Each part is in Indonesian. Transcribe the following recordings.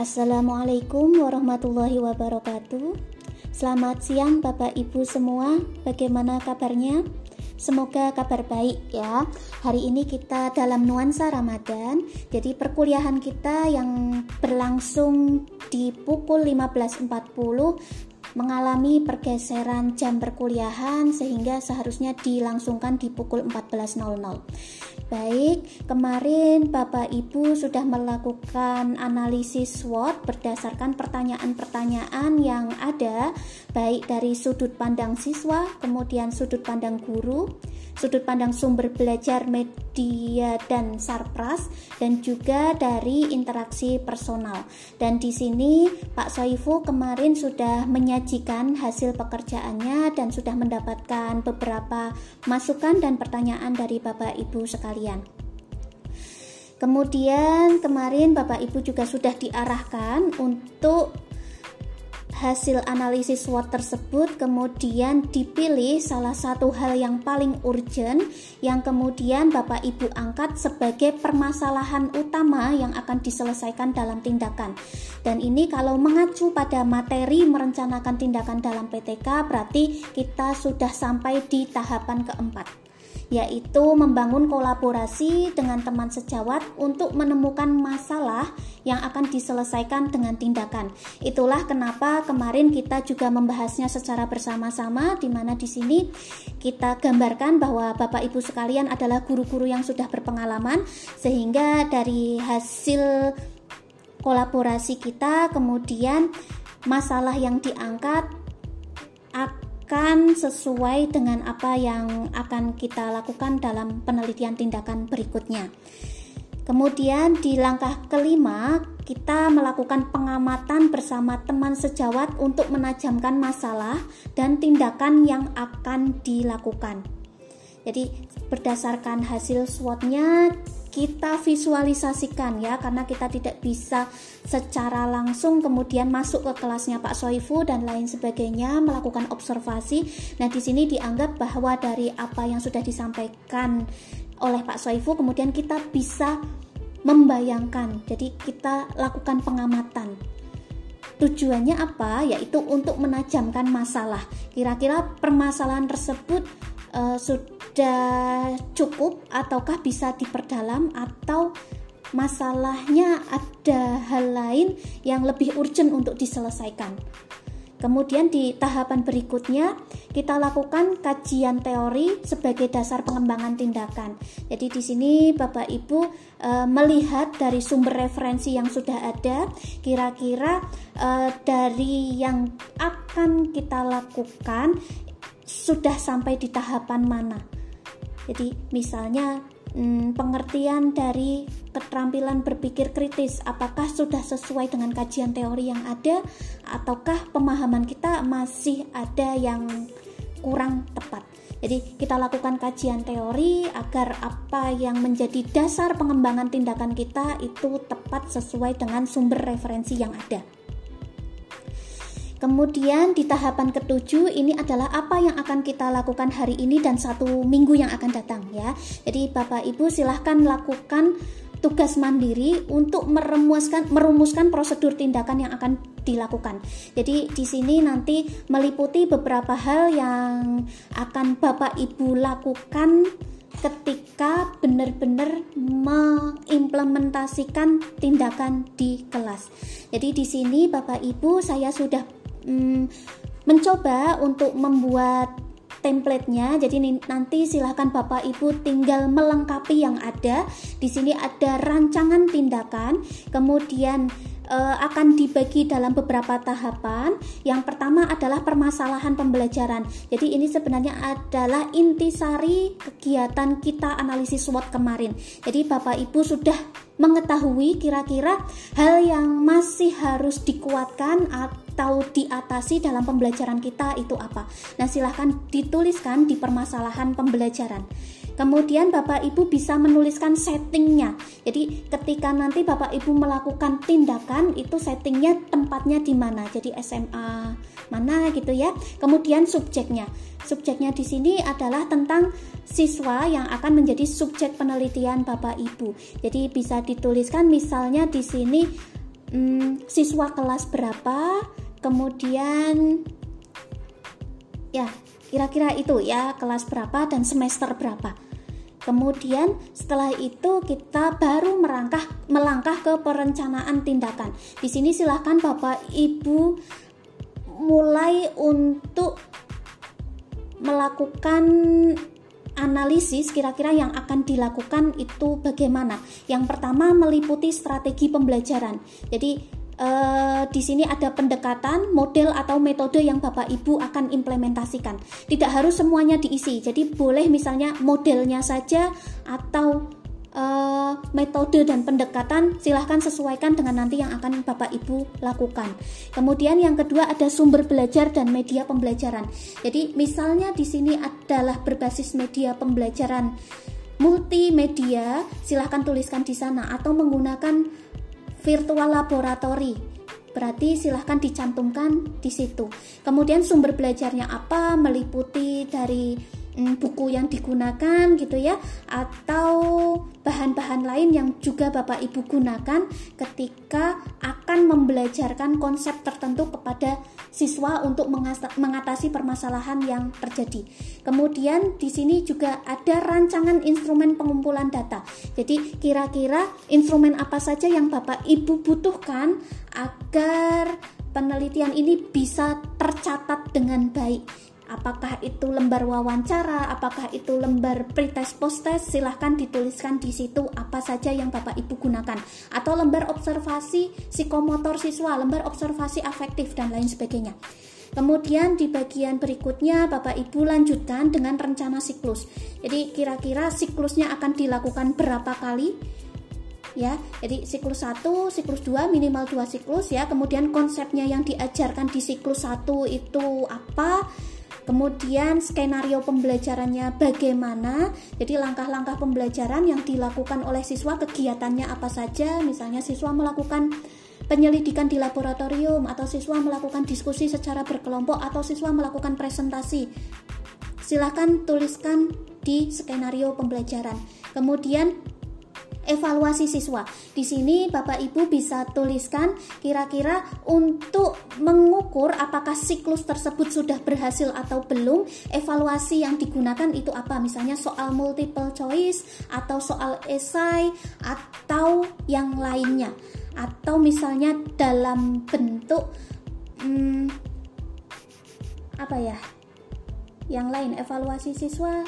Assalamualaikum warahmatullahi wabarakatuh. Selamat siang Bapak Ibu semua. Bagaimana kabarnya? Semoga kabar baik ya. Hari ini kita dalam nuansa Ramadan. Jadi perkuliahan kita yang berlangsung di pukul 15.40 mengalami pergeseran jam perkuliahan sehingga seharusnya dilangsungkan di pukul 14.00. Baik, kemarin Bapak Ibu sudah melakukan analisis SWOT berdasarkan pertanyaan-pertanyaan yang ada baik dari sudut pandang siswa, kemudian sudut pandang guru, sudut pandang sumber belajar media dan sarpras dan juga dari interaksi personal. Dan di sini Pak Soifu kemarin sudah menyajikan hasil pekerjaannya dan sudah mendapatkan beberapa masukan dan pertanyaan dari Bapak Ibu sekalian. Kemudian kemarin Bapak Ibu juga sudah diarahkan untuk hasil analisis SWOT tersebut kemudian dipilih salah satu hal yang paling urgent yang kemudian Bapak Ibu angkat sebagai permasalahan utama yang akan diselesaikan dalam tindakan. Dan ini kalau mengacu pada materi merencanakan tindakan dalam PTK berarti kita sudah sampai di tahapan keempat yaitu membangun kolaborasi dengan teman sejawat untuk menemukan masalah yang akan diselesaikan dengan tindakan. Itulah kenapa kemarin kita juga membahasnya secara bersama-sama di mana di sini kita gambarkan bahwa Bapak Ibu sekalian adalah guru-guru yang sudah berpengalaman sehingga dari hasil kolaborasi kita kemudian masalah yang diangkat sesuai dengan apa yang akan kita lakukan dalam penelitian tindakan berikutnya. Kemudian di langkah kelima, kita melakukan pengamatan bersama teman sejawat untuk menajamkan masalah dan tindakan yang akan dilakukan. Jadi berdasarkan hasil SWOT-nya kita visualisasikan ya karena kita tidak bisa secara langsung kemudian masuk ke kelasnya Pak Soifu dan lain sebagainya melakukan observasi. Nah, di sini dianggap bahwa dari apa yang sudah disampaikan oleh Pak Soifu kemudian kita bisa membayangkan. Jadi kita lakukan pengamatan. Tujuannya apa? Yaitu untuk menajamkan masalah. Kira-kira permasalahan tersebut uh, sudah cukup ataukah bisa diperdalam atau masalahnya ada hal lain yang lebih urgent untuk diselesaikan. Kemudian di tahapan berikutnya kita lakukan kajian teori sebagai dasar pengembangan tindakan. Jadi di sini Bapak Ibu e, melihat dari sumber referensi yang sudah ada, kira-kira e, dari yang akan kita lakukan sudah sampai di tahapan mana. Jadi misalnya hmm, pengertian dari keterampilan berpikir kritis apakah sudah sesuai dengan kajian teori yang ada ataukah pemahaman kita masih ada yang kurang tepat. Jadi kita lakukan kajian teori agar apa yang menjadi dasar pengembangan tindakan kita itu tepat sesuai dengan sumber referensi yang ada. Kemudian di tahapan ketujuh ini adalah apa yang akan kita lakukan hari ini dan satu minggu yang akan datang ya. Jadi Bapak Ibu silahkan lakukan tugas mandiri untuk merumuskan merumuskan prosedur tindakan yang akan dilakukan. Jadi di sini nanti meliputi beberapa hal yang akan Bapak Ibu lakukan ketika benar-benar mengimplementasikan tindakan di kelas. Jadi di sini Bapak Ibu saya sudah hmm, mencoba untuk membuat templatenya. Jadi nanti silahkan Bapak Ibu tinggal melengkapi yang ada. Di sini ada rancangan tindakan, kemudian uh, akan dibagi dalam beberapa tahapan. Yang pertama adalah permasalahan pembelajaran. Jadi ini sebenarnya adalah intisari kegiatan kita analisis SWOT kemarin. Jadi Bapak Ibu sudah mengetahui kira-kira hal yang masih harus dikuatkan diatasi dalam pembelajaran kita itu apa. Nah, silahkan dituliskan di permasalahan pembelajaran. Kemudian Bapak Ibu bisa menuliskan settingnya. Jadi ketika nanti Bapak Ibu melakukan tindakan itu settingnya tempatnya di mana. Jadi SMA mana gitu ya. Kemudian subjeknya. Subjeknya di sini adalah tentang siswa yang akan menjadi subjek penelitian Bapak Ibu. Jadi bisa dituliskan misalnya di sini hmm, siswa kelas berapa, kemudian ya kira-kira itu ya kelas berapa dan semester berapa. Kemudian setelah itu kita baru merangkah melangkah ke perencanaan tindakan. Di sini silahkan Bapak Ibu mulai untuk melakukan analisis kira-kira yang akan dilakukan itu bagaimana. Yang pertama meliputi strategi pembelajaran. Jadi Uh, di sini ada pendekatan, model atau metode yang Bapak Ibu akan implementasikan. Tidak harus semuanya diisi. Jadi boleh misalnya modelnya saja atau uh, metode dan pendekatan silahkan sesuaikan dengan nanti yang akan Bapak Ibu lakukan. Kemudian yang kedua ada sumber belajar dan media pembelajaran. Jadi misalnya di sini adalah berbasis media pembelajaran multimedia, silahkan tuliskan di sana atau menggunakan virtual laboratory. Berarti silahkan dicantumkan di situ. Kemudian sumber belajarnya apa? Meliputi dari buku yang digunakan gitu ya atau bahan-bahan lain yang juga Bapak Ibu gunakan ketika akan membelajarkan konsep tertentu kepada siswa untuk mengatasi permasalahan yang terjadi. Kemudian di sini juga ada rancangan instrumen pengumpulan data. Jadi kira-kira instrumen apa saja yang Bapak Ibu butuhkan agar penelitian ini bisa tercatat dengan baik apakah itu lembar wawancara, apakah itu lembar pretest post-test, silahkan dituliskan di situ apa saja yang Bapak Ibu gunakan atau lembar observasi psikomotor siswa, lembar observasi afektif dan lain sebagainya. Kemudian di bagian berikutnya Bapak Ibu lanjutkan dengan rencana siklus. Jadi kira-kira siklusnya akan dilakukan berapa kali? ya. Jadi siklus 1, siklus 2 minimal 2 siklus ya. Kemudian konsepnya yang diajarkan di siklus 1 itu apa? Kemudian skenario pembelajarannya bagaimana? Jadi langkah-langkah pembelajaran yang dilakukan oleh siswa kegiatannya apa saja? Misalnya siswa melakukan penyelidikan di laboratorium atau siswa melakukan diskusi secara berkelompok atau siswa melakukan presentasi. Silahkan tuliskan di skenario pembelajaran. Kemudian evaluasi siswa. Di sini Bapak Ibu bisa tuliskan kira-kira untuk mengukur apakah siklus tersebut sudah berhasil atau belum, evaluasi yang digunakan itu apa? Misalnya soal multiple choice atau soal esai atau yang lainnya. Atau misalnya dalam bentuk hmm, apa ya? Yang lain evaluasi siswa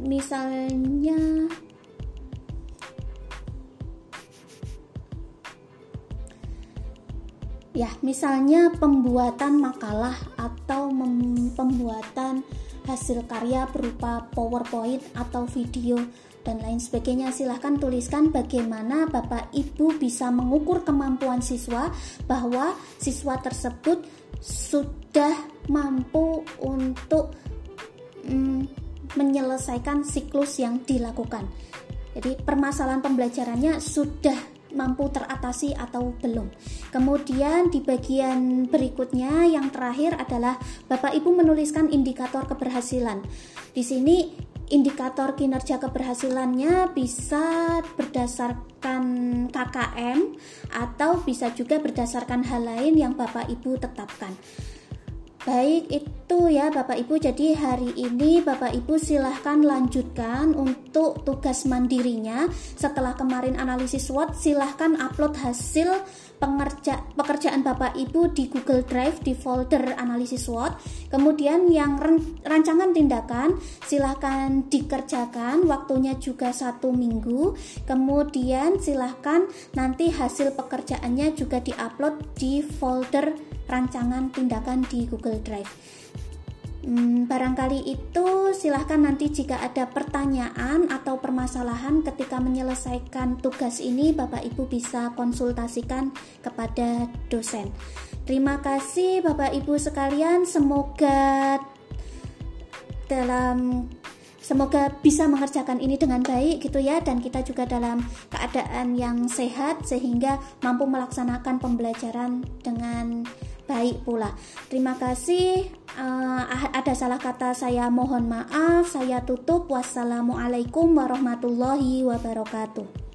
misalnya ya misalnya pembuatan makalah atau pembuatan hasil karya berupa PowerPoint atau video dan lain sebagainya. Silahkan tuliskan bagaimana Bapak Ibu bisa mengukur kemampuan siswa bahwa siswa tersebut sudah mampu untuk hmm, menyelesaikan siklus yang dilakukan. Jadi permasalahan pembelajarannya sudah mampu teratasi atau belum. Kemudian di bagian berikutnya yang terakhir adalah Bapak Ibu menuliskan indikator keberhasilan. Di sini indikator kinerja keberhasilannya bisa berdasarkan KKM atau bisa juga berdasarkan hal lain yang Bapak Ibu tetapkan. Baik itu ya Bapak Ibu. Jadi hari ini Bapak Ibu silahkan lanjutkan untuk tugas mandirinya. Setelah kemarin analisis SWOT silahkan upload hasil pengerja, pekerjaan Bapak Ibu di Google Drive di folder analisis SWOT. Kemudian yang rancangan tindakan silahkan dikerjakan. Waktunya juga satu minggu. Kemudian silahkan nanti hasil pekerjaannya juga diupload di folder rancangan tindakan di Google Drive. Hmm, barangkali itu silahkan nanti jika ada pertanyaan atau permasalahan ketika menyelesaikan tugas ini Bapak Ibu bisa konsultasikan kepada dosen. Terima kasih Bapak Ibu sekalian, semoga dalam semoga bisa mengerjakan ini dengan baik gitu ya dan kita juga dalam keadaan yang sehat sehingga mampu melaksanakan pembelajaran dengan baik pula. Terima kasih. Uh, ada salah kata saya mohon maaf. Saya tutup. Wassalamualaikum warahmatullahi wabarakatuh.